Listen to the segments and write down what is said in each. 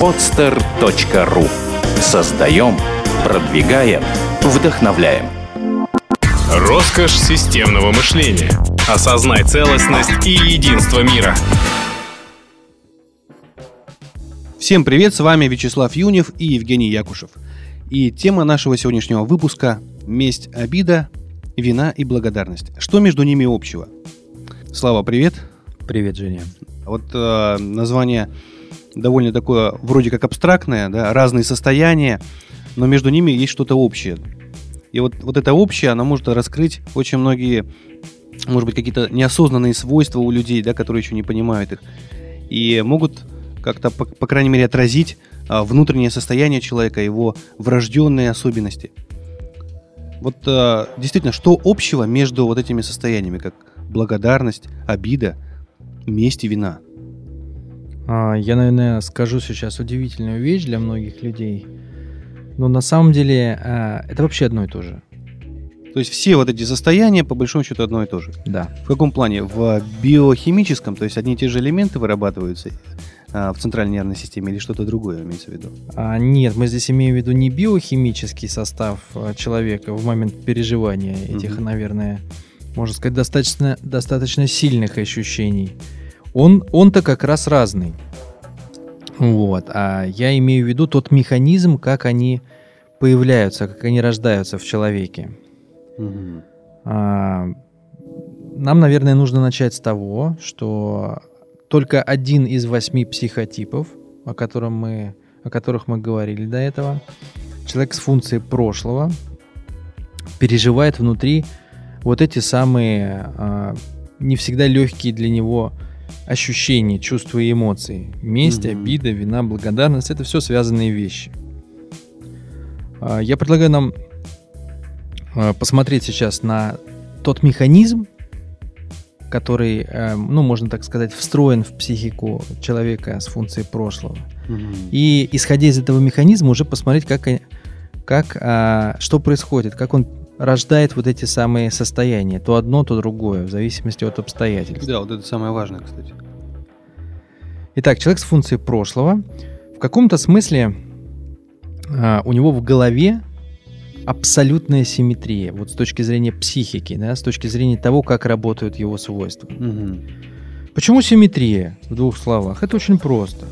podster.ru Создаем, продвигаем, вдохновляем. Роскошь системного мышления. Осознай целостность и единство мира. Всем привет, с вами Вячеслав Юнев и Евгений Якушев. И тема нашего сегодняшнего выпуска – месть, обида, вина и благодарность. Что между ними общего? Слава, привет. Привет, Женя. Вот э, название довольно такое, вроде как абстрактное, да, разные состояния, но между ними есть что-то общее. И вот, вот это общее, оно может раскрыть очень многие, может быть, какие-то неосознанные свойства у людей, да, которые еще не понимают их. И могут как-то, по, по крайней мере, отразить а, внутреннее состояние человека, его врожденные особенности. Вот а, действительно, что общего между вот этими состояниями, как благодарность, обида, месть и вина? А, я, наверное, скажу сейчас удивительную вещь для многих людей. Но на самом деле а, это вообще одно и то же. То есть все вот эти состояния, по большому счету, одно и то же. Да. В каком плане? В биохимическом, то есть одни и те же элементы вырабатываются а, в центральной нервной системе или что-то другое имеется в виду? А, нет, мы здесь имеем в виду не биохимический состав а, человека в момент переживания этих, mm-hmm. наверное, можно сказать, достаточно, достаточно сильных ощущений. Он, он-то как раз разный. Вот. А я имею в виду тот механизм, как они появляются, как они рождаются в человеке. Угу. А, нам, наверное, нужно начать с того, что только один из восьми психотипов, о, котором мы, о которых мы говорили до этого, человек с функцией прошлого, переживает внутри вот эти самые а, не всегда легкие для него ощущения, чувства и эмоции. Месть, mm-hmm. обида, вина, благодарность — это все связанные вещи. А, я предлагаю нам а, посмотреть сейчас на тот механизм, который, э, ну, можно так сказать, встроен в психику человека с функцией прошлого. Mm-hmm. И исходя из этого механизма уже посмотреть, как, как, а, что происходит, как он рождает вот эти самые состояния, то одно, то другое, в зависимости от обстоятельств. Да, вот это самое важное, кстати. Итак, человек с функцией прошлого в каком-то смысле а, у него в голове абсолютная симметрия, вот с точки зрения психики, да, с точки зрения того, как работают его свойства. Угу. Почему симметрия в двух словах? Это очень просто.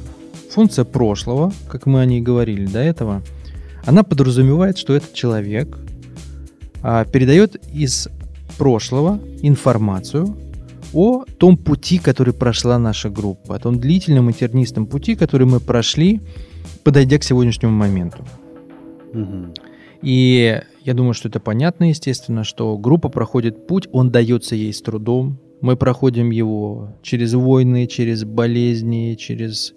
Функция прошлого, как мы о ней говорили до этого, она подразумевает, что этот человек а, передает из прошлого информацию о том пути, который прошла наша группа, о том длительном и тернистом пути, который мы прошли, подойдя к сегодняшнему моменту. Угу. И я думаю, что это понятно, естественно, что группа проходит путь, он дается ей с трудом. Мы проходим его через войны, через болезни, через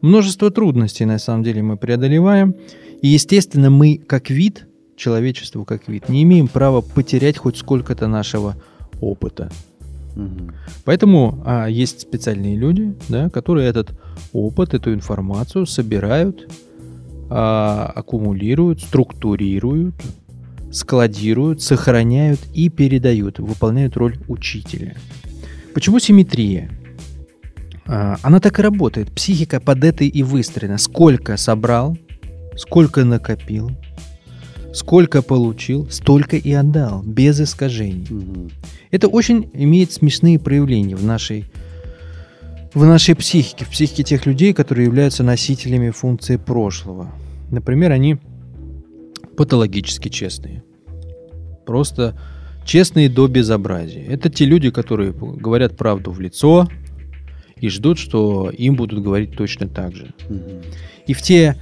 множество трудностей, на самом деле, мы преодолеваем. И, естественно, мы как вид, человечеству как вид, не имеем права потерять хоть сколько-то нашего опыта. Угу. Поэтому а, есть специальные люди, да, которые этот опыт, эту информацию собирают, а, аккумулируют, структурируют, складируют, сохраняют и передают, выполняют роль учителя. Почему симметрия? А, она так и работает. Психика под этой и выстроена. Сколько собрал, сколько накопил, сколько получил, столько и отдал, без искажений. Угу. Это очень имеет смешные проявления в нашей, в нашей психике, в психике тех людей, которые являются носителями функции прошлого. Например, они патологически честные. Просто честные до безобразия. Это те люди, которые говорят правду в лицо и ждут, что им будут говорить точно так же. Угу. И в те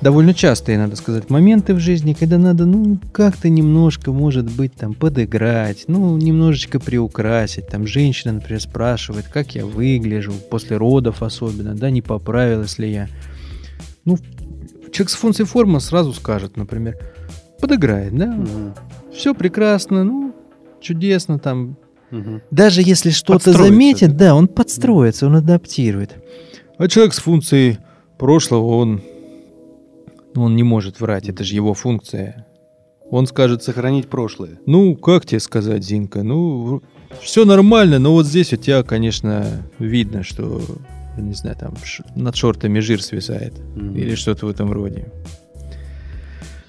довольно частые, надо сказать, моменты в жизни, когда надо, ну, как-то немножко, может быть, там, подыграть, ну, немножечко приукрасить. Там женщина, например, спрашивает, как я выгляжу, после родов особенно, да, не поправилась ли я. Ну, человек с функцией формы сразу скажет, например, подыграет, да, угу. все прекрасно, ну, чудесно там. Угу. Даже если что-то заметит, да, он подстроится, он адаптирует. А человек с функцией прошлого, он он не может врать, это же его функция. Он скажет сохранить прошлое. Ну, как тебе сказать, Зинка? Ну, все нормально, но вот здесь у тебя, конечно, видно, что не знаю, там над шортами жир свисает. Мгм. Или что-то в этом роде.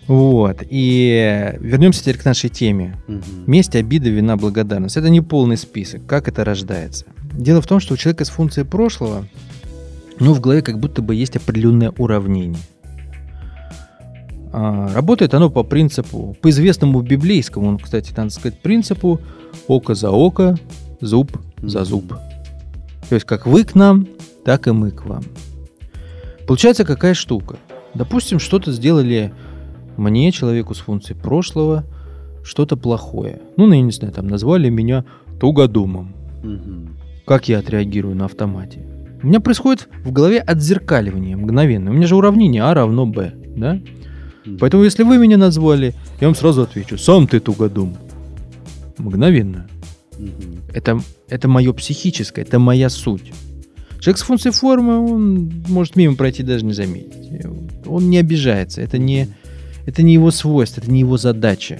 Вот. И вернемся теперь к нашей теме. Мгм. Месть, обида, вина, благодарность. Это не полный список. Как это рождается? Дело в том, что у человека с функцией прошлого, ну, в голове как будто бы есть определенное уравнение. А, работает оно по принципу, по известному библейскому, кстати, надо сказать, принципу око за око, зуб за зуб. То есть как вы к нам, так и мы к вам. Получается какая штука? Допустим, что-то сделали мне, человеку с функцией прошлого, что-то плохое. Ну, ну, я не знаю, там назвали меня тугодумом. Мгм. Как я отреагирую на автомате? У меня происходит в голове отзеркаливание мгновенно. У меня же уравнение А равно Б, да? Поэтому, если вы меня назвали, я вам сразу отвечу, сам ты тугодум. Мгновенно. Это, это мое психическое, это моя суть. Человек с функцией формы, он может мимо пройти даже не заметить. Он не обижается. Это не, это не его свойство, это не его задача.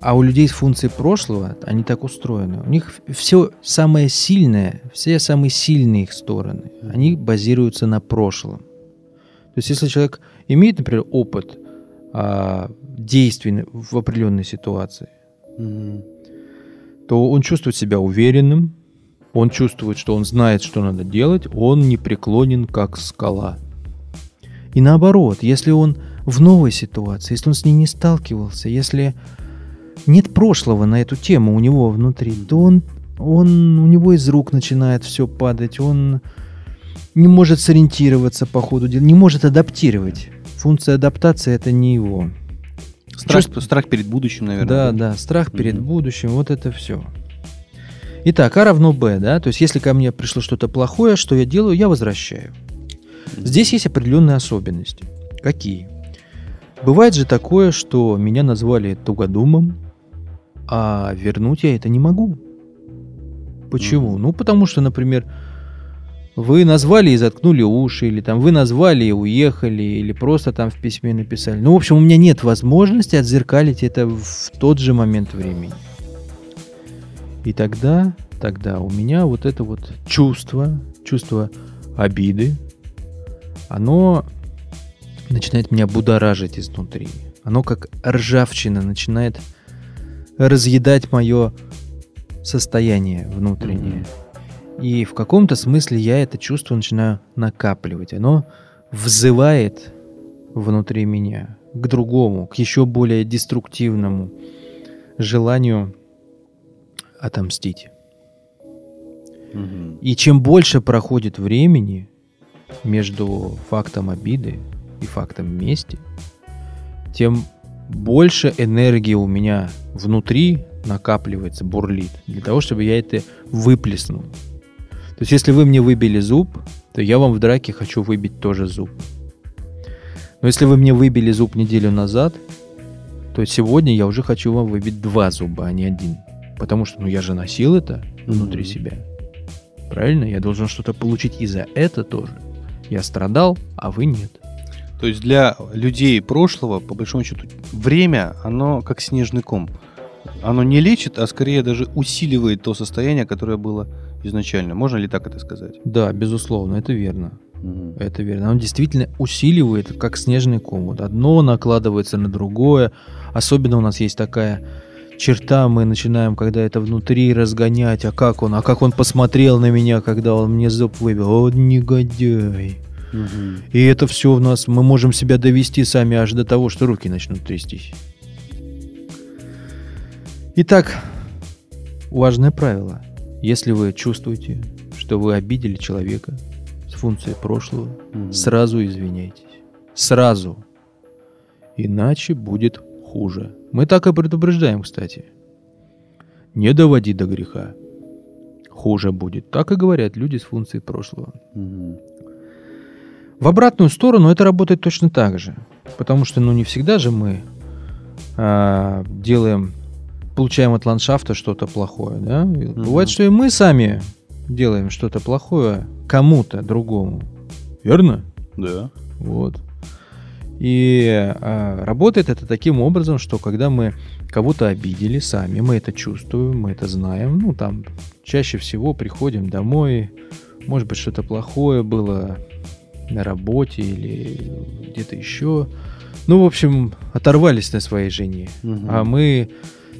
А у людей с функцией прошлого, они так устроены. У них все самое сильное, все самые сильные их стороны, они базируются на прошлом. То есть, если человек имеет, например, опыт а, действий в определенной ситуации, Мгм. то он чувствует себя уверенным, он чувствует, что он знает, что надо делать, он не преклонен, как скала. И наоборот, если он в новой ситуации, если он с ней не сталкивался, если нет прошлого на эту тему у него внутри, то он, он у него из рук начинает все падать, он не может сориентироваться по ходу дела, не может адаптировать. Функция адаптации это не его. Страх, Чувств- страх перед будущим, наверное. Да, да, страх перед Мгм. будущим, вот это все. Итак, А равно Б, да, то есть если ко мне пришло что-то плохое, что я делаю, я возвращаю. Здесь есть определенные особенности. Какие? Бывает же такое, что меня назвали тугодумом, а вернуть я это не могу. Почему? Ну, потому что, например, вы назвали и заткнули уши, или там вы назвали и уехали, или просто там в письме написали. Ну, в общем, у меня нет возможности отзеркалить это в тот же момент времени. И тогда, тогда у меня вот это вот чувство, чувство обиды, оно начинает меня будоражить изнутри. Оно как ржавчина начинает разъедать мое состояние внутреннее. И в каком-то смысле я это чувство начинаю накапливать. Оно взывает внутри меня к другому, к еще более деструктивному желанию отомстить. И чем больше проходит времени между фактом обиды и фактом мести, тем больше энергии у меня внутри накапливается, бурлит, для того, чтобы я это выплеснул. То есть, если вы мне выбили зуб, то я вам в драке хочу выбить тоже зуб. Но если вы мне выбили зуб неделю назад, то сегодня я уже хочу вам выбить два зуба, а не один. Потому что, ну, я же носил это внутри Мгм. себя. Правильно? Я должен что-то получить и за это тоже. Я страдал, а вы нет. То есть для людей прошлого, по большому счету, время, оно как снежный ком. Оно не лечит, а скорее даже усиливает то состояние, которое было изначально. Можно ли так это сказать? Да, безусловно, это верно. Мгм. Это верно. Он действительно усиливает, как снежный ком. Вот одно накладывается на другое. Особенно у нас есть такая черта, мы начинаем, когда это внутри разгонять, а как он, а как он посмотрел на меня, когда он мне зуб выбил, о, негодяй. Мгм. И это все у нас, мы можем себя довести сами аж до того, что руки начнут трястись. Итак, важное правило. Если вы чувствуете, что вы обидели человека с функцией прошлого, Мгм. сразу извиняйтесь. Сразу. Иначе будет хуже. Мы так и предупреждаем, кстати. Не доводи до греха. Хуже будет. Так и говорят люди с функцией прошлого. Мгм. В обратную сторону это работает точно так же. Потому что, ну, не всегда же мы а, делаем, получаем от ландшафта что-то плохое, да? И Бывает, что и мы сами делаем что-то плохое кому-то другому. Верно? Да. Вот. И а, работает это таким образом, что когда мы кого-то обидели сами, мы это чувствуем, мы это знаем. Ну, там чаще всего приходим домой, может быть, что-то плохое было на работе или где-то еще. Ну, в общем, оторвались на своей жене. Мгм. А мы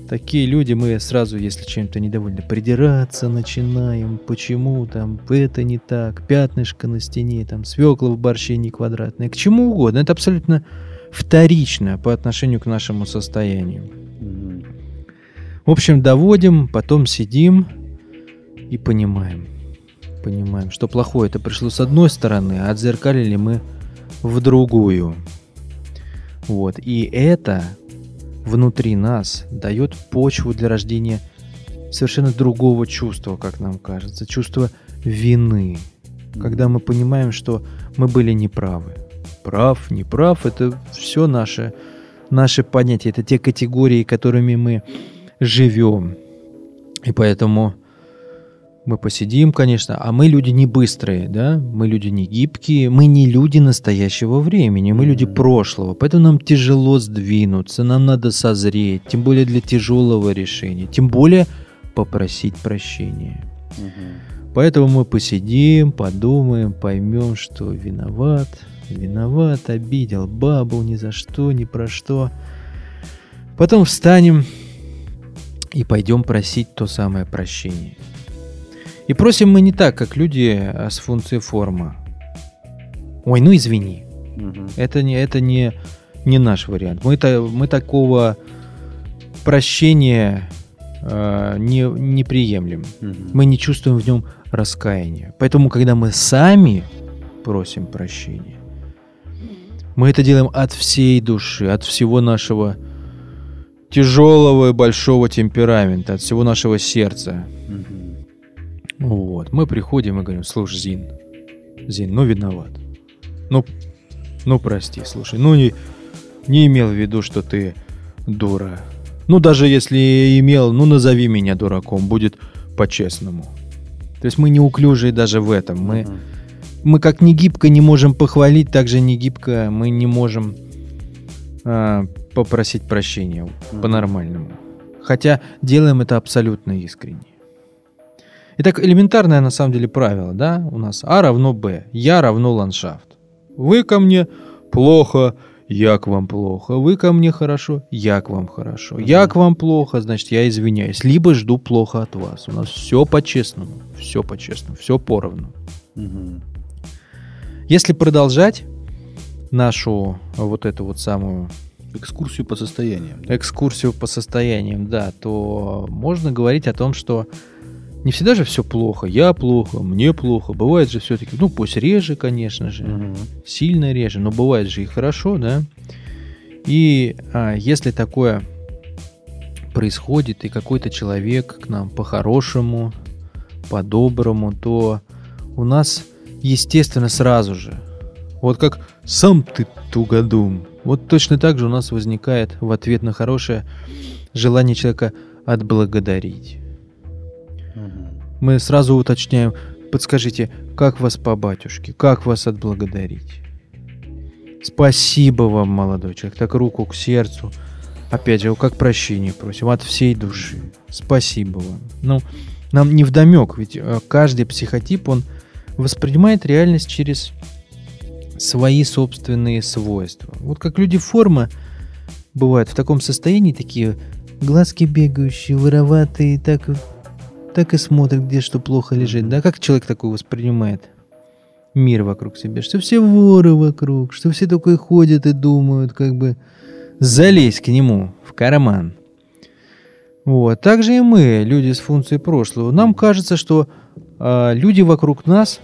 такие люди, мы сразу, если чем-то недовольны, придираться начинаем. Почему там это не так, пятнышко на стене, там свекла в борще не квадратная. К чему угодно. Это абсолютно вторично по отношению к нашему состоянию. В общем, доводим, потом сидим и понимаем. Понимаем, что плохое это пришло с одной стороны, а отзеркалили мы в другую. Вот. И это внутри нас дает почву для рождения совершенно другого чувства, как нам кажется. Чувство вины. Когда мы понимаем, что мы были неправы. Прав, неправ, это все наше, наши понятия. Это те категории, которыми мы живем. И поэтому мы посидим, конечно, а мы люди не быстрые, да, мы люди не гибкие, мы не люди настоящего времени, мы люди Мгм. прошлого, поэтому нам тяжело сдвинуться, нам надо созреть, тем более для тяжелого решения, тем более попросить прощения. Мгм. Поэтому мы посидим, подумаем, поймем, что виноват, виноват, обидел бабу ни за что, ни про что. Потом встанем и пойдем просить то самое прощение. И просим мы не так, как люди а с функцией форма. Ой, ну извини. Мгм. Это не, это не, не наш вариант. Мы, та- мы такого прощения э, не, не приемлем. Мгм. Мы не чувствуем в нем раскаяния. Поэтому, когда мы сами просим прощения, мы это делаем от всей души, от всего нашего тяжелого и большого темперамента, от всего нашего сердца. Мгм. Вот. Мы приходим и говорим, слушай, Зин, Зин, ну виноват. Ну, ну прости, слушай, ну не, не имел в виду, что ты дура. Ну даже если имел, ну назови меня дураком, будет по-честному. То есть мы неуклюжие даже в этом. Мы, Мгм. мы как не гибко не можем похвалить, так же не гибко мы не можем а, попросить прощения Мгм. по-нормальному. Хотя делаем это абсолютно искренне. Итак, элементарное на самом деле правило, да, у нас А равно Б, я равно ландшафт. Вы ко мне плохо, я к вам плохо. Вы ко мне хорошо, я к вам хорошо. Я к вам плохо, значит, я извиняюсь. Либо жду плохо от вас. У нас все по-честному, все по-честному, все поровну. Если продолжать нашу вот эту вот самую Экскурсию по состояниям. экскурсию по состояниям, да, то можно говорить о том, что не всегда же все плохо. Я плохо, мне плохо. Бывает же все-таки, ну пусть реже, конечно же, Мгм. сильно реже, но бывает же и хорошо, да. И а, если такое происходит, и какой-то человек к нам по-хорошему, по-доброму, то у нас, естественно, сразу же, вот как сам ты тугодум, вот точно так же у нас возникает в ответ на хорошее желание человека отблагодарить. Мы сразу уточняем, подскажите, как вас по батюшке, как вас отблагодарить? Спасибо вам, молодой человек, так руку к сердцу. Опять же, как прощение просим, от всей души. Спасибо вам. Ну, нам не вдомек, ведь э, каждый психотип, он воспринимает реальность через свои собственные свойства. Вот как люди форма бывают в таком состоянии, такие глазки бегающие, вороватые, так, так и смотрят, где что плохо лежит. Да, как человек такой воспринимает мир вокруг себя? Что все воры вокруг, что все такое ходят и думают, как бы залезть к нему в карман. Вот. Также и мы, люди с функцией прошлого. Нам кажется, что а, люди вокруг нас,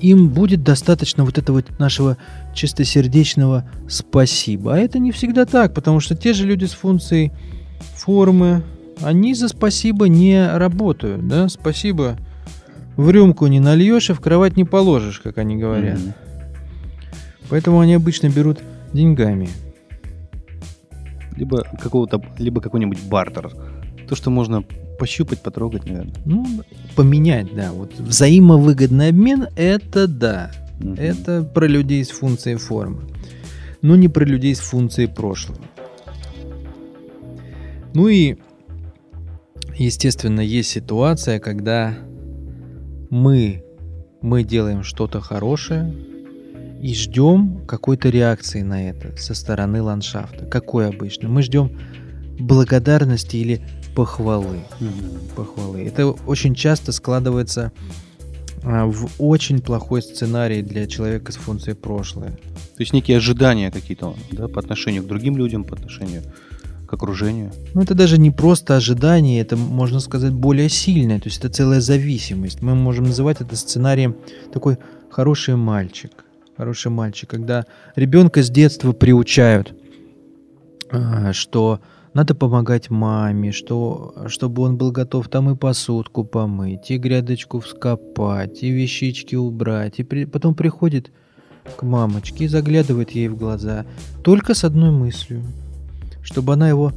им будет достаточно вот этого нашего чистосердечного спасибо. А это не всегда так, потому что те же люди с функцией формы, они за спасибо не работают. Да? Спасибо в рюмку не нальешь и в кровать не положишь, как они говорят. Мгм. Поэтому они обычно берут деньгами. Либо какого-то, либо какой-нибудь бартер. То, что можно пощупать, потрогать, наверное. Ну, поменять, да. Вот взаимовыгодный обмен – это да. Мгм. Это про людей с функцией формы. Но не про людей с функцией прошлого. Ну и, естественно, есть ситуация, когда мы, мы делаем что-то хорошее и ждем какой-то реакции на это со стороны ландшафта. Какой обычно? Мы ждем благодарности или похвалы. Похвалы. Это очень часто складывается а, в очень плохой сценарий для человека с функцией прошлое. То есть некие ожидания какие-то да, по отношению к другим людям, по отношению окружению. Ну, это даже не просто ожидание, это, можно сказать, более сильное. То есть это целая зависимость. Мы можем называть это сценарием такой хороший мальчик. Хороший мальчик, когда ребенка с детства приучают, а, что надо помогать маме, что, чтобы он был готов там и посудку помыть, и грядочку вскопать, и вещички убрать. И при, потом приходит к мамочке и заглядывает ей в глаза. Только с одной мыслью. Чтобы она его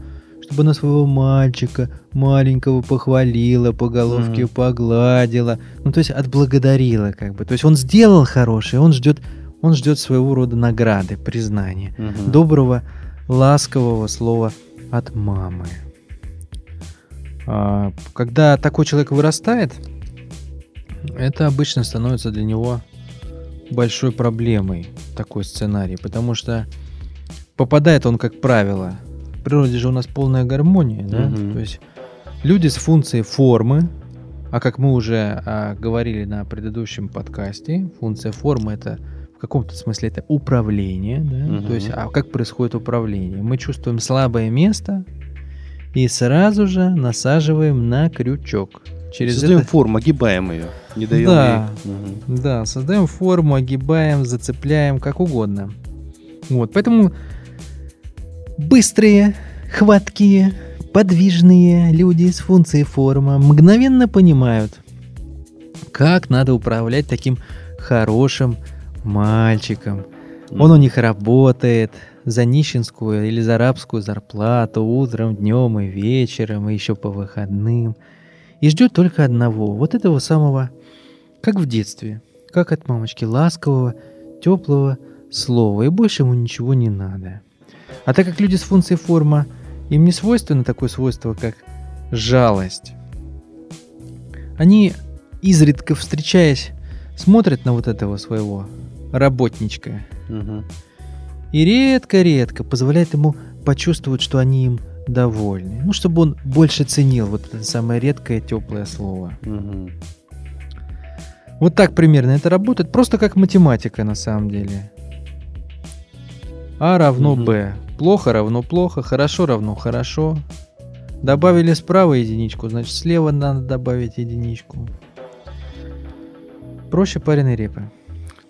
чтобы она своего мальчика маленького похвалила, по головке mm. погладила, ну то есть отблагодарила как бы. То есть он сделал хорошее, он ждет, он ждет своего рода награды, признания, mm-hmm. доброго, ласкового слова от мамы. А, когда такой человек вырастает, это обычно становится для него большой проблемой, такой сценарий, потому что попадает он, как правило, природе же у нас полная гармония, да, угу. то есть люди с функцией формы, а как мы уже а, говорили на предыдущем подкасте, функция формы это в каком-то смысле это управление, да? Угу. То есть, а как происходит управление? Мы чувствуем слабое место и сразу же насаживаем на крючок. Через создаем это... форму, огибаем ее, не даем да, ей. Угу. Да, создаем форму, огибаем, зацепляем, как угодно. Вот, поэтому быстрые, хваткие, подвижные люди с функцией форма мгновенно понимают, как надо управлять таким хорошим, мальчиком. Он у них работает за нищенскую или за рабскую зарплату утром, днем и вечером, и еще по выходным. И ждет только одного, вот этого самого, как в детстве, как от мамочки, ласкового, теплого слова, и больше ему ничего не надо. А так как люди с функцией форма, им не свойственно такое свойство, как жалость. Они, изредка встречаясь, смотрят на вот этого своего работничка. Угу. И редко-редко позволяет ему почувствовать, что они им довольны. Ну, чтобы он больше ценил вот это самое редкое теплое слово. Угу. Вот так примерно это работает, просто как математика на самом деле. А равно угу. Б. Плохо равно плохо, хорошо равно хорошо. Добавили справа единичку, значит слева надо добавить единичку. Проще пареной репы.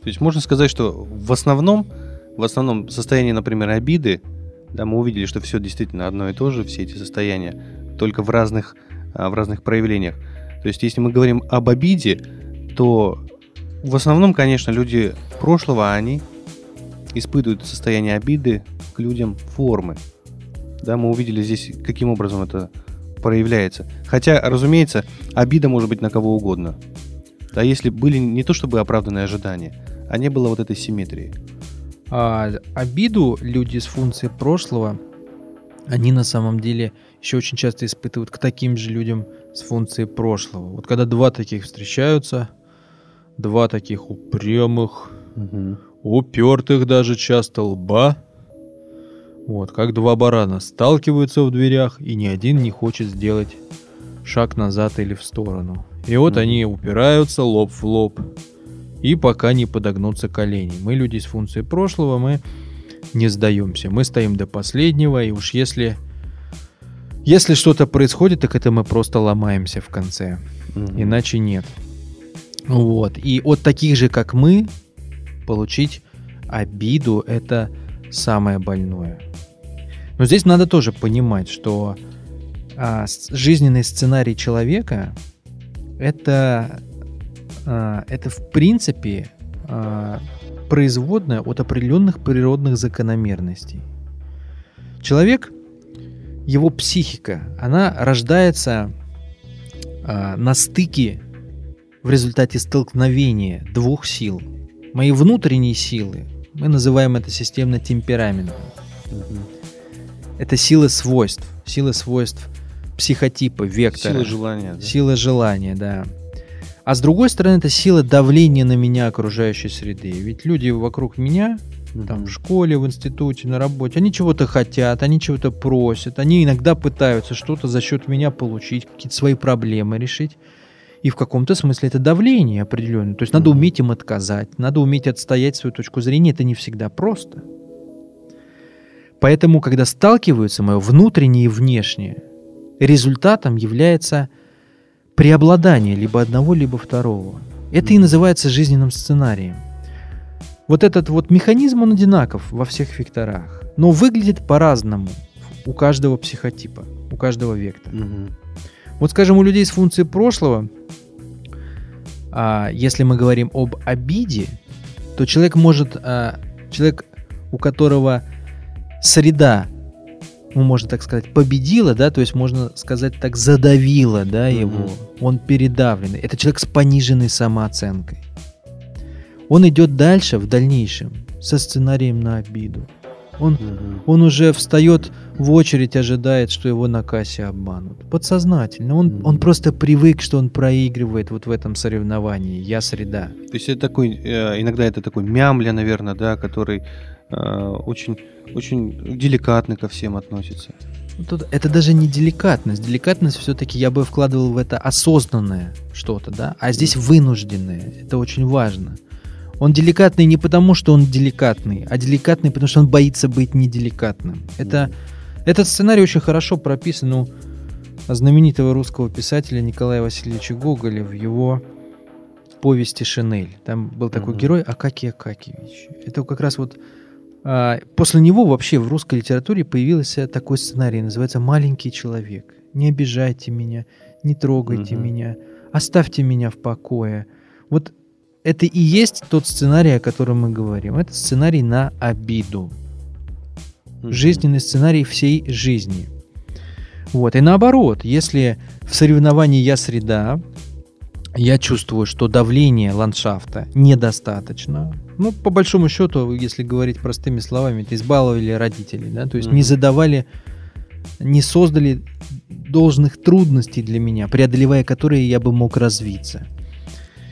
То есть можно сказать, что в основном, в основном состоянии, например, обиды, да, мы увидели, что все действительно одно и то же, все эти состояния, только в разных, а, в разных проявлениях. То есть если мы говорим об обиде, то в основном, конечно, люди прошлого, они испытывают состояние обиды к людям формы. Да, мы увидели здесь, каким образом это проявляется. Хотя, разумеется, обида может быть на кого угодно. Да, если были не то чтобы оправданные ожидания, а не было вот этой симметрии. А, обиду люди с функцией прошлого, они на самом деле еще очень часто испытывают к таким же людям с функцией прошлого. Вот когда два таких встречаются, два таких упрямых, угу. Упертых даже часто лба, вот, как два барана сталкиваются в дверях, и ни один не хочет сделать шаг назад или в сторону. И вот угу. они упираются лоб в лоб и пока не подогнутся колени. Мы люди с функцией прошлого, мы не сдаемся. Мы стоим до последнего, и уж если, если что-то происходит, так это мы просто ломаемся в конце. Угу. Иначе нет. Вот. И от таких же, как мы, получить обиду – это самое больное. Но здесь надо тоже понимать, что а, жизненный сценарий человека – это а, это в принципе а, производная от определенных природных закономерностей. Человек, его психика, она рождается а, на стыке в результате столкновения двух сил. Мои внутренние силы, мы называем это системно темпераментом. это сила свойств, сила свойств психотипа, вектора. Сила желания. да. Сила желания, да. А с другой стороны, это сила давления на меня окружающей среды. Ведь люди вокруг меня, там Мгм. в школе, в институте, на работе, они чего-то хотят, они чего-то просят, они иногда пытаются что-то за счет меня получить, какие-то свои проблемы решить. И в каком-то смысле это давление определенное. То есть надо уметь им отказать, надо уметь отстоять свою точку зрения. Это не всегда просто. Поэтому, когда сталкиваются мое внутреннее и внешнее, результатом является преобладание либо одного, либо второго. Это и называется жизненным сценарием. Вот этот вот механизм, он одинаков во всех векторах, но выглядит по-разному у каждого психотипа, у каждого вектора. Мгм. Вот, скажем, у людей с функцией прошлого, а, если мы говорим об обиде, то человек может, а, человек, у которого среда, ну, можно так сказать, победила, да, то есть можно сказать так, задавила, да, Мгм. его, он передавленный. Это человек с пониженной самооценкой. Он идет дальше, в дальнейшем, со сценарием на обиду. Он Мгм. он уже встает в очередь, ожидает, что его на кассе обманут. Подсознательно. Он, он просто привык, что он проигрывает вот в этом соревновании. Я среда. То есть это такой, э, иногда это такой мямля, наверное, да, который э, очень, очень деликатно ко всем относится. Ну, Тут это даже не деликатность. Деликатность все-таки я бы вкладывал в это осознанное что-то, да, а здесь вынужденное. Это очень важно. Он деликатный не потому, что он деликатный, а деликатный, потому что он боится быть неделикатным. Это, этот сценарий очень хорошо прописан у знаменитого русского писателя Николая Васильевича Гоголя в его повести «Шинель». Там был такой Мгм. герой Акакий Акакевич. Это как раз вот а, после него вообще в русской литературе появился такой сценарий, называется «Маленький человек». Не обижайте меня, не трогайте Мгм. меня, оставьте меня в покое. Вот это и есть тот сценарий, о котором мы говорим. Это сценарий на обиду. Жизненный сценарий всей жизни. Вот. И наоборот, если в соревновании я среда, я чувствую, что давление ландшафта недостаточно. Ну, по большому счету, если говорить простыми словами, это избаловали родителей, да, то есть не Мгм. задавали, не создали должных трудностей для меня, преодолевая которые я бы мог развиться.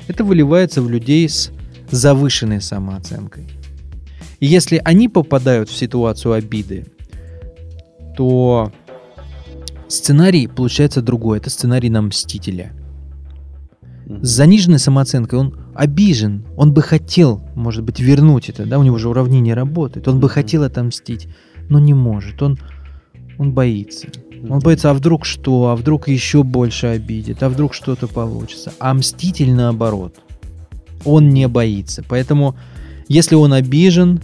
Это выливается в людей с завышенной самооценкой. И если они попадают в ситуацию обиды, то сценарий получается другой. Это сценарий на мстителя. С заниженной самооценкой он обижен, он бы хотел, может быть, вернуть это, да, у него же уравнение работает, он бы хотел отомстить, но не может, он, он боится. Он боится, а вдруг что, а вдруг еще больше обидит, а вдруг что-то получится. А мститель наоборот, он не боится. Поэтому, если он обижен,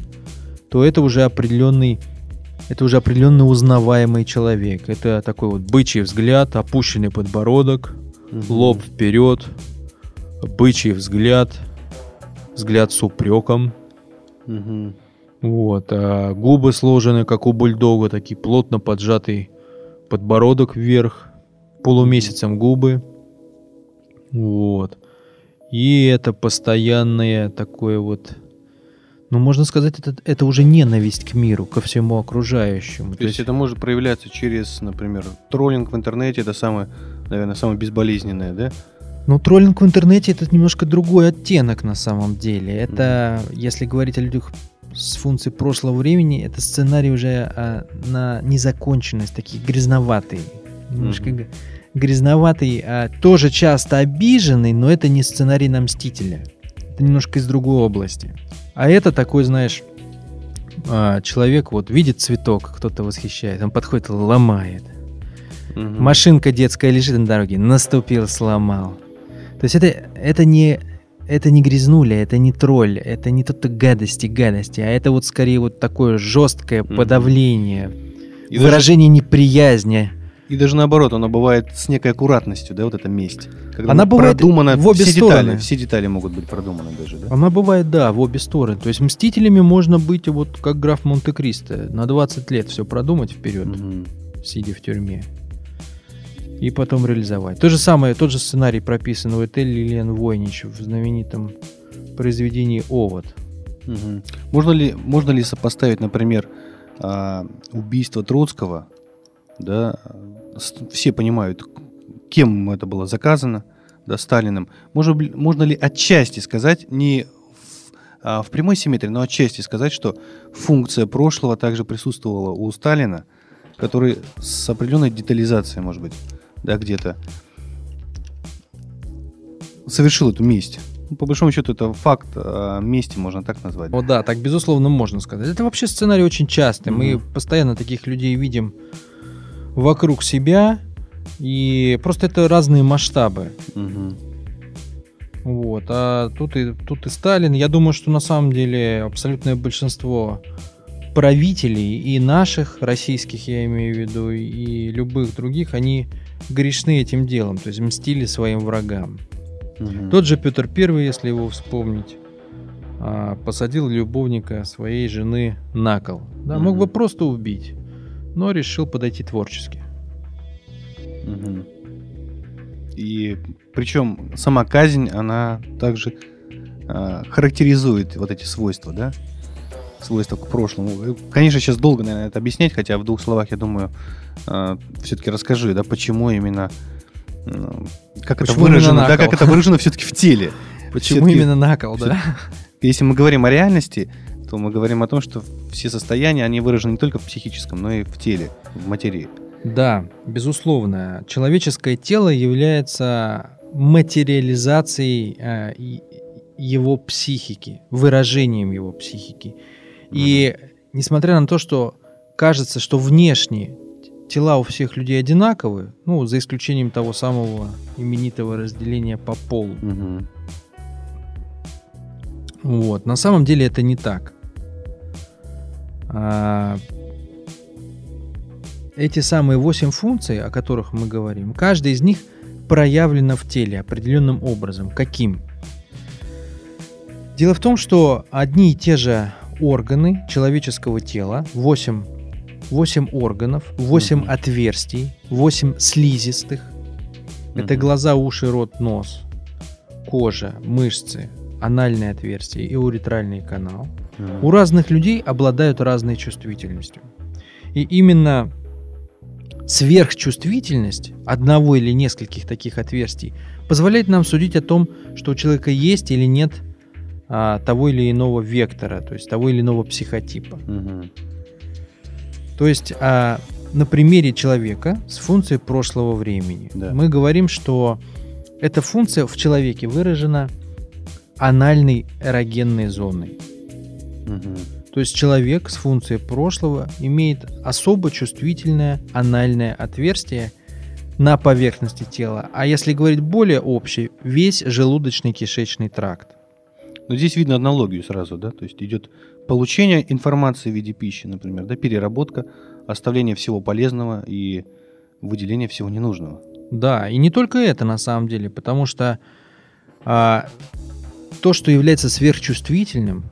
то это уже определенный, это уже определенно узнаваемый человек. Это такой вот бычий взгляд, опущенный подбородок, Мгм. лоб вперед, бычий взгляд, взгляд с упреком. Мгм. Вот, а губы сложены, как у бульдога, такие плотно поджатый подбородок вверх, полумесяцем губы. Вот. И это постоянное такое вот... Ну, можно сказать, это, это уже ненависть к миру, ко всему окружающему. То есть это может проявляться через, например, троллинг в интернете, это самое, наверное, самое безболезненное, да? Ну, троллинг в интернете это немножко другой оттенок на самом деле. Это, если говорить о людях с функцией прошлого времени, это сценарий уже а, на незаконченность, такие грязноватые. Немножко г- грязноватый, а, тоже часто обиженный, но это не сценарий на мстителя. Это немножко из другой области. А это такой, знаешь, а, человек вот видит цветок, кто-то восхищает, он подходит, ломает. Мгм. Машинка детская лежит на дороге, наступил, сломал. То есть это, это не это не грязнуля, это не тролль, это не то-то гадости, гадости, а это вот скорее вот такое жесткое подавление, И даже, выражение неприязни. И даже наоборот, она бывает с некой аккуратностью, да, вот эта месть. Когда Она бывает продумана, в обе все стороны. детали, все детали могут быть продуманы даже, да? Она бывает, да, в обе стороны. То есть мстителями можно быть вот как граф Монте-Кристо, на 20 лет все продумать вперед, Мгм. сидя в тюрьме. И потом реализовать. То же самое, тот же сценарий прописан у Этель Лилиан Войнич в знаменитом произведении «Овод». Мгм. Можно ли, можно ли сопоставить, например, а, убийство Троцкого, да, все понимают, кем это было заказано, да, Сталиным. Можно, можно ли отчасти сказать, не в, а, в прямой симметрии, но отчасти сказать, что функция прошлого также присутствовала у Сталина, который с определенной детализацией, может быть, да, где-то совершил эту месть. Ну, по большому счету, это факт а, мести, можно так назвать. О, да, так безусловно можно сказать. Это вообще сценарий очень частый. Мы Мгм. постоянно таких людей видим вокруг себя, и просто это разные масштабы. Мгм. Вот. А тут и, тут и Сталин. Я думаю, что на самом деле абсолютное большинство правителей и наших, российских, я имею в виду, и любых других, они грешны этим делом, то есть мстили своим врагам. Мгм. Тот же Петр Первый, если его вспомнить, а, посадил любовника своей жены на кол. Да, мог бы просто убить, но решил подойти творчески. Мгм. И причем сама казнь, она также а, характеризует вот эти свойства, да? Свойства к прошлому. Э, Конечно, сейчас долго, наверное, это объяснять, хотя в двух словах, я думаю, все-таки расскажи, да, почему именно м, как Почему это выражено, да, как это выражено все-таки в теле. Почему именно на кол, да? Если мы говорим о реальности, то мы говорим о том, что все состояния, они выражены не только в психическом, но и в теле, в материи. Да, безусловно. Человеческое тело является материализацией э, его психики, выражением его психики. И несмотря на то, что кажется, что внешне тела у всех людей одинаковые, ну, за исключением того самого именитого разделения по полу, Мгм. вот. На самом деле это не так. А, Эти самые 8 функций, о которых мы говорим, каждая из них проявлена в теле определенным образом. Каким? Дело в том, что одни и те же органы человеческого тела, 8, 8 органов, 8 Мгм. отверстий, 8 слизистых, это Мгм. глаза, уши, рот, нос, кожа, мышцы, анальное отверстие и уретральный канал. У разных людей обладают разной чувствительностью. И именно сверхчувствительность одного или нескольких таких отверстий позволяет нам судить о том, что у человека есть или нет а, того или иного вектора, то есть того или иного психотипа. Мгм. То есть а, на примере человека с функцией прошлого времени Да. мы говорим, что эта функция в человеке выражена анальной эрогенной зоной. То есть человек с функцией прошлого имеет особо чувствительное анальное отверстие на поверхности тела. А если говорить более общий, весь желудочный кишечный тракт. Но здесь видно аналогию сразу, да, то есть идет получение информации в виде пищи, например, да, переработка, оставление всего полезного и выделение всего ненужного. Да, и не только это на самом деле, потому что а, то, что является сверхчувствительным,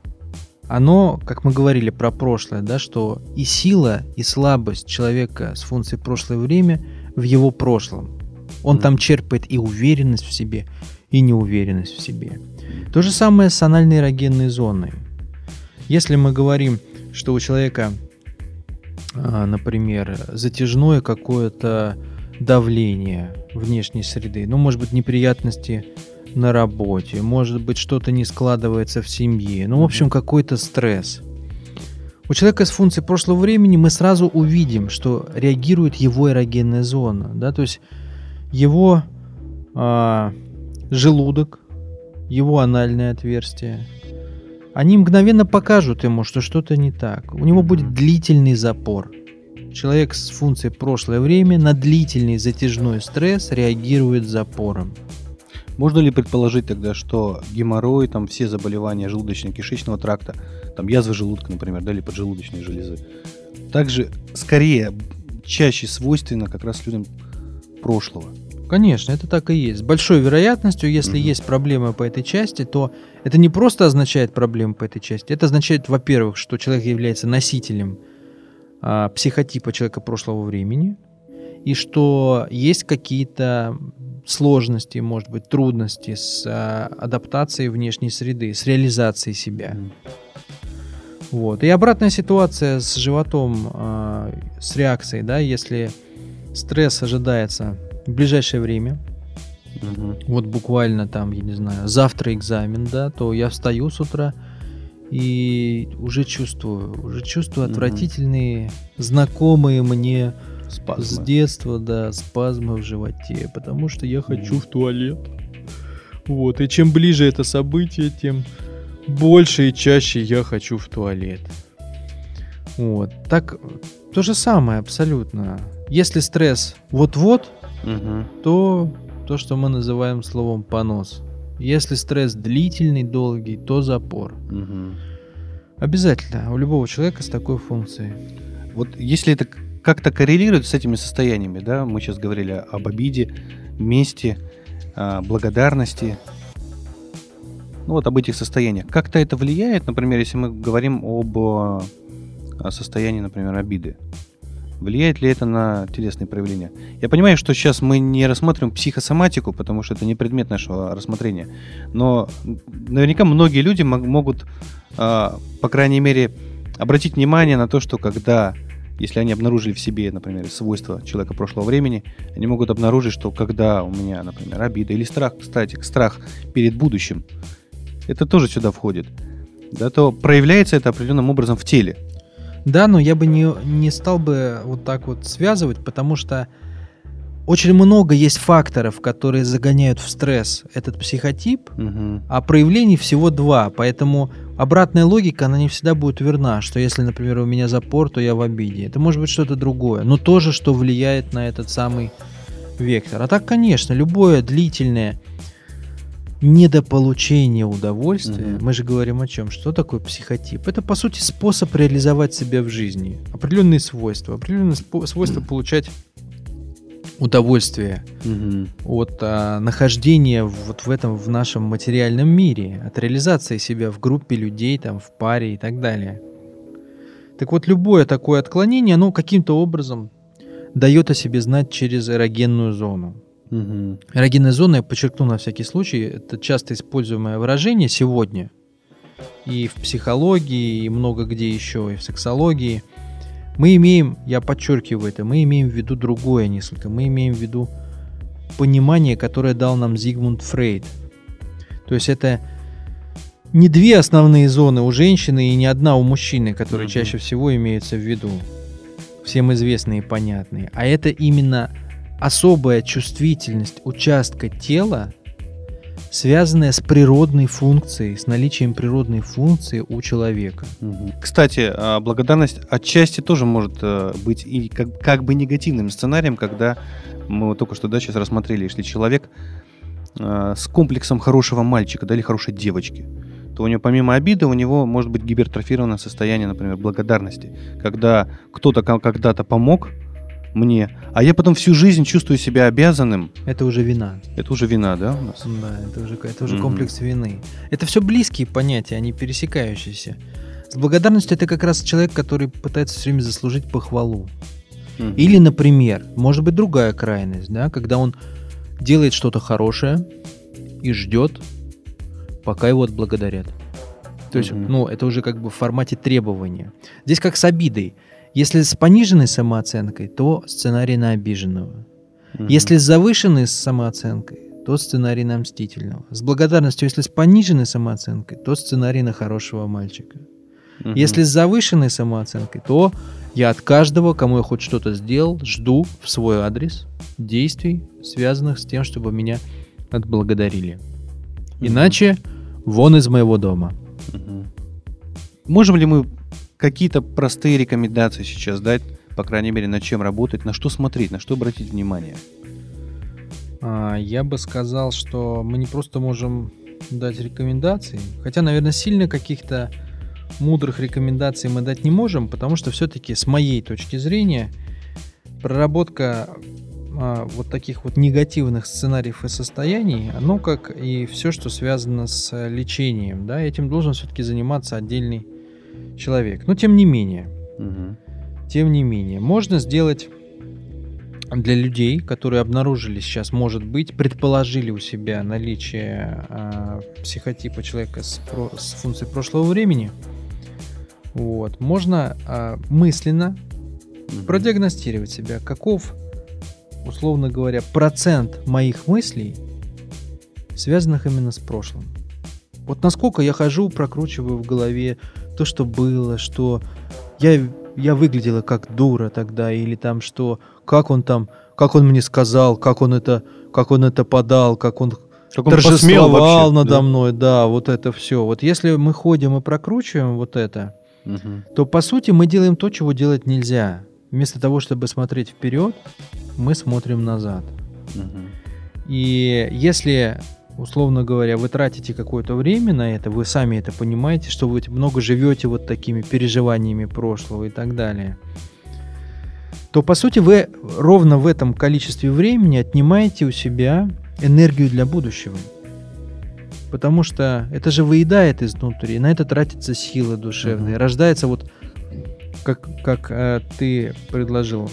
оно, как мы говорили про прошлое, да, что и сила, и слабость человека с функцией прошлое время в его прошлом. Он Мгм. там черпает и уверенность в себе, и неуверенность в себе. То же самое с анальной эрогенной зоной. Если мы говорим, что у человека, а, например, затяжное какое-то давление внешней среды, ну, может быть, неприятности на работе, может быть, что-то не складывается в семье, ну, в общем, какой-то стресс. У человека с функцией прошлого времени мы сразу увидим, что реагирует его эрогенная зона, да, то есть его а, желудок, его анальное отверстие, они мгновенно покажут ему, что что-то не так. У него будет длительный запор. Человек с функцией прошлое время на длительный затяжной стресс реагирует запором. Можно ли предположить тогда, что геморрой, там все заболевания желудочно-кишечного тракта, там язвы желудка, например, да, или поджелудочной железы, также скорее, чаще свойственно как раз людям прошлого? Конечно, это так и есть. С большой вероятностью, если Мгм. есть проблемы по этой части, то это не просто означает проблемы по этой части. Это означает, во-первых, что человек является носителем а, психотипа человека прошлого времени, и что есть какие-то сложности, может быть, трудности с а, адаптацией внешней среды, с реализацией себя. Вот. И обратная ситуация с животом, а, с реакцией, да, если стресс ожидается в ближайшее время, Мгм. вот буквально там, я не знаю, завтра экзамен, да, то я встаю с утра и уже чувствую, уже чувствую Мгм. отвратительные, знакомые мне с Спазмы. детства, да, спазмы в животе, потому что я хочу Мгм. в туалет. Вот, и чем ближе это событие, тем больше и чаще я хочу в туалет. Вот, так, то же самое абсолютно. Если стресс вот-вот, Мгм. то то, что мы называем словом понос. Если стресс длительный, долгий, то запор. Мгм. Обязательно у любого человека с такой функцией. Вот если это как-то коррелирует с этими состояниями, да, мы сейчас говорили об обиде, мести, а, благодарности, ну вот об этих состояниях. Как-то это влияет, например, если мы говорим об а, состоянии, например, обиды? Влияет ли это на телесные проявления? Я понимаю, что сейчас мы не рассматриваем психосоматику, потому что это не предмет нашего рассмотрения. Но наверняка многие люди мог- могут, а, по крайней мере, обратить внимание на то, что когда, если они обнаружили в себе, например, свойства человека прошлого времени, они могут обнаружить, что когда у меня, например, обида или страх, кстати, страх перед будущим, это тоже сюда входит, да, то проявляется это определенным образом в теле. Да, но я бы не, не стал бы вот так вот связывать, потому что очень много есть факторов, которые загоняют в стресс этот психотип, Мгм. а проявлений всего два, поэтому обратная логика, она не всегда будет верна, что если, например, у меня запор, то я в обиде. Это может быть что-то другое, но тоже, что влияет на этот самый вектор. А так, конечно, любое длительное недополучение удовольствия, Мгм. мы же говорим о чем? Что такое психотип? Это, по сути, способ реализовать себя в жизни. Определенные свойства. Определенные спо- свойства получать удовольствие Мгм. от а, нахождения вот в этом, в нашем материальном мире, от реализации себя в группе людей, там, в паре и так далее. Так вот, любое такое отклонение, оно каким-то образом дает о себе знать через эрогенную зону. Мгм. Эрогенная зона, я подчеркну на всякий случай, это часто используемое выражение сегодня и в психологии, и много где еще, и в сексологии. Мы имеем, я подчеркиваю это, мы имеем в виду другое несколько. Мы имеем в виду понимание, которое дал нам Зигмунд Фрейд. То есть это не две основные зоны у женщины и не одна у мужчины, которые Мгм. чаще всего имеются в виду. Всем известные и понятные. А это именно особая чувствительность участка тела, связанная с природной функцией, с наличием природной функции у человека. Кстати, а, благодарность отчасти тоже может э, быть и как, как бы негативным сценарием, когда мы вот только что да, сейчас рассмотрели, если человек э, с комплексом хорошего мальчика да, или хорошей девочки, то у него помимо обиды у него может быть гипертрофированное состояние, например, благодарности, когда кто-то ко- когда-то помог мне, а я потом всю жизнь чувствую себя обязанным. Это уже вина. Это уже вина, да, у нас? Да, это уже, это уже Мгм. комплекс вины. Это все близкие понятия, они пересекающиеся. С благодарностью это как раз человек, который пытается все время заслужить похвалу. Мгм. Или, например, может быть другая крайность, да, когда он делает что-то хорошее и ждет, пока его отблагодарят. То есть, Мгм. ну, это уже как бы в формате требования. Здесь как с обидой. Если с пониженной самооценкой, то сценарий на обиженного. Мгм. Если с завышенной самооценкой, то сценарий на мстительного. С благодарностью, если с пониженной самооценкой, то сценарий на хорошего мальчика. Мгм. Если с завышенной самооценкой, то я от каждого, кому я хоть что-то сделал, жду в свой адрес действий, связанных с тем, чтобы меня отблагодарили. Мгм. Иначе вон из моего дома. Мгм. Можем ли мы какие-то простые рекомендации сейчас дать, по крайней мере, над чем работать, на что смотреть, на что обратить внимание? А, Я бы сказал, что мы не просто можем дать рекомендации, хотя, наверное, сильно каких-то мудрых рекомендаций мы дать не можем, потому что все-таки с моей точки зрения проработка а, вот таких вот негативных сценариев и состояний, оно как и все, что связано с лечением, да, этим должен все-таки заниматься отдельный человек. Но тем не менее, Мгм. тем не менее, можно сделать для людей, которые обнаружили сейчас, может быть, предположили у себя наличие а, психотипа человека с, про- с функцией прошлого времени, Вот. Можно а, мысленно Мгм. продиагностировать себя, каков, условно говоря, процент моих мыслей, связанных именно с прошлым. Вот насколько я хожу, прокручиваю в голове то, что было, что я, я выглядела как дура тогда, или там что, как он там, как он мне сказал, как он это, как он это подал, как он Как он торжествовал вообще, надо да? мной, да, вот это все. Вот если мы ходим и прокручиваем вот это, Мгм. то по сути мы делаем то, чего делать нельзя. Вместо того, чтобы смотреть вперед, мы смотрим назад. Мгм. И если, условно говоря, вы тратите какое-то время на это, вы сами это понимаете, что вы много живете вот такими переживаниями прошлого и так далее, то по сути вы ровно в этом количестве времени отнимаете у себя энергию для будущего. Потому что это же выедает изнутри, на это тратятся силы душевные. Мгм. Рождается вот, как, как э, ты предложил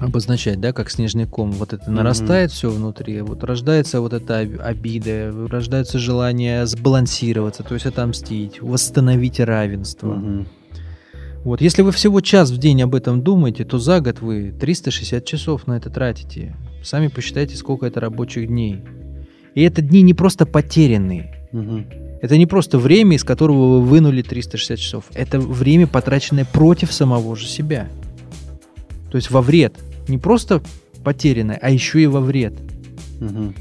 обозначать, да, как снежный ком, вот это нарастает все внутри, вот рождается вот эта об- обида, рождается желание сбалансироваться, то есть отомстить, восстановить равенство. Мгм. Вот, если вы всего час в день об этом думаете, то за год вы 360 часов на это тратите. Сами посчитайте, сколько это рабочих дней. И это дни не просто потерянные. Мгм. Это не просто время, из которого вы вынули 360 часов. Это время, потраченное против самого же себя. То есть во вред. Не просто потерянное, а еще и во вред. Мгм.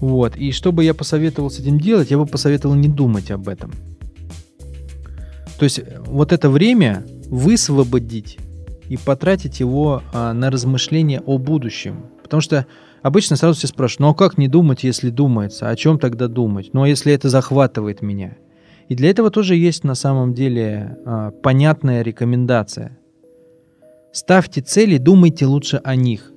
Вот. И что бы я посоветовал с этим делать, я бы посоветовал не думать об этом. То есть э, вот это время высвободить и потратить его а, на размышления о будущем. Потому что обычно сразу все спрашивают, ну а как не думать, если думается? О чем тогда думать? Ну а если это захватывает меня? И для этого тоже есть на самом деле а, понятная рекомендация. Ставьте цели, думайте лучше о них.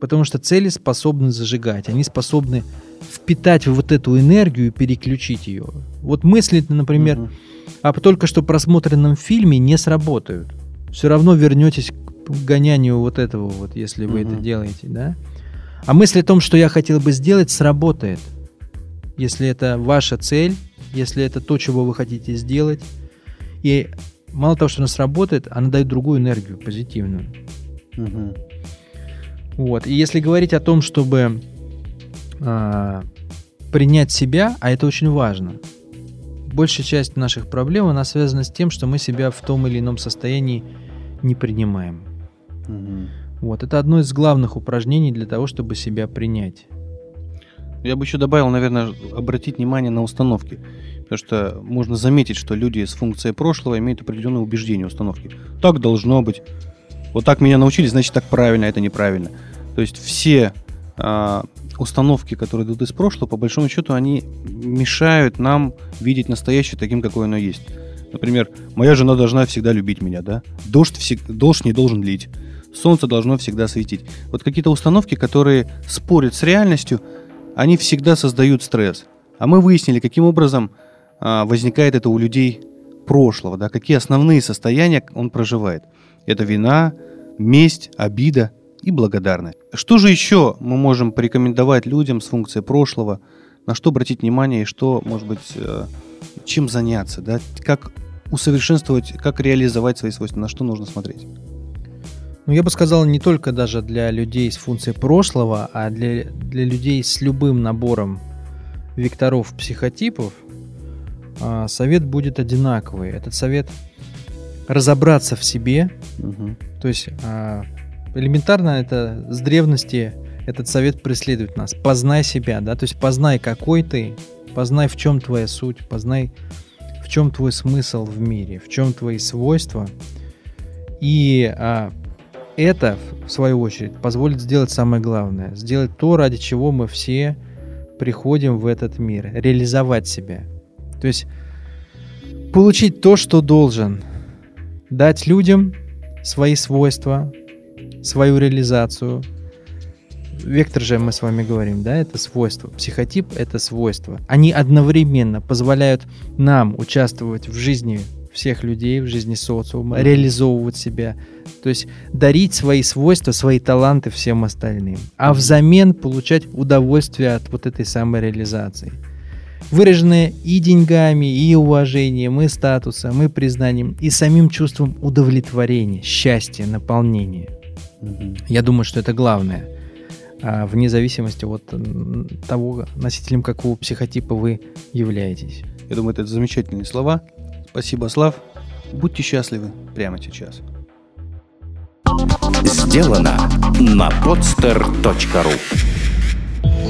Потому что цели способны зажигать, они способны впитать вот эту энергию и переключить ее. Вот мысли, например, Мгм. о только что просмотренном фильме не сработают. Все равно вернетесь к гонянию вот этого вот, если вы это Мгм. делаете, да? А мысль о том, что я хотел бы сделать, сработает. Если это ваша цель, если это то, чего вы хотите сделать. И мало того, что она сработает, она дает другую энергию, позитивную. Мгм. Вот. И если говорить о том, чтобы а, принять себя, а это очень важно. Большая часть наших проблем, она связана с тем, что мы себя в том или ином состоянии не принимаем. Мгм. Вот. Это одно из главных упражнений для того, чтобы себя принять. Я бы еще добавил, наверное, обратить внимание на установки. Потому что можно заметить, что люди с функцией прошлого имеют определенные убеждения, установки. Так должно быть. Вот так меня научили, значит так правильно, а это неправильно. То есть все а, установки, которые идут из прошлого, по большому счету, они мешают нам видеть настоящее таким, какое оно есть. Например, моя жена должна всегда любить меня, да? Дождь, всег- дождь не должен лить. Солнце должно всегда светить. Вот какие-то установки, которые спорят с реальностью, они всегда создают стресс. А мы выяснили, каким образом возникает это у людей прошлого, да, какие основные состояния он проживает. Это вина, месть, обида и благодарность. Что же еще мы можем порекомендовать людям с функцией прошлого, на что обратить внимание и что, может быть, э, чем заняться, да, как усовершенствовать, как реализовать свои свойства, на что нужно смотреть? Ну, я бы сказал, не только даже для людей с функцией прошлого, а для, для людей с любым набором векторов психотипов а, совет будет одинаковый. Этот совет разобраться в себе, Мгм. то есть а, элементарно это с древности этот совет преследует нас. Познай себя, да, то есть познай, какой ты, познай, в чем твоя суть, познай, в чем твой смысл в мире, в чем твои свойства. И а, это, в свою очередь, позволит сделать самое главное, сделать то, ради чего мы все приходим в этот мир, реализовать себя. То есть получить то, что должен, дать людям свои свойства, свою реализацию. Вектор же мы с вами говорим, да, это свойство. Психотип — это свойство. Они одновременно позволяют нам участвовать в жизни всех людей, в жизни социума, реализовывать себя, то есть дарить свои свойства, свои таланты всем остальным, а взамен получать удовольствие от вот этой самой реализации. Выраженное и деньгами, и уважением, и статусом, и признанием, и самим чувством удовлетворения, счастья, наполнения. Я думаю, что это главное. А, вне зависимости от того, носителем какого психотипа вы являетесь. Я думаю, это замечательные слова. Спасибо, Слав. Будьте счастливы прямо сейчас. Сделано на podster.ru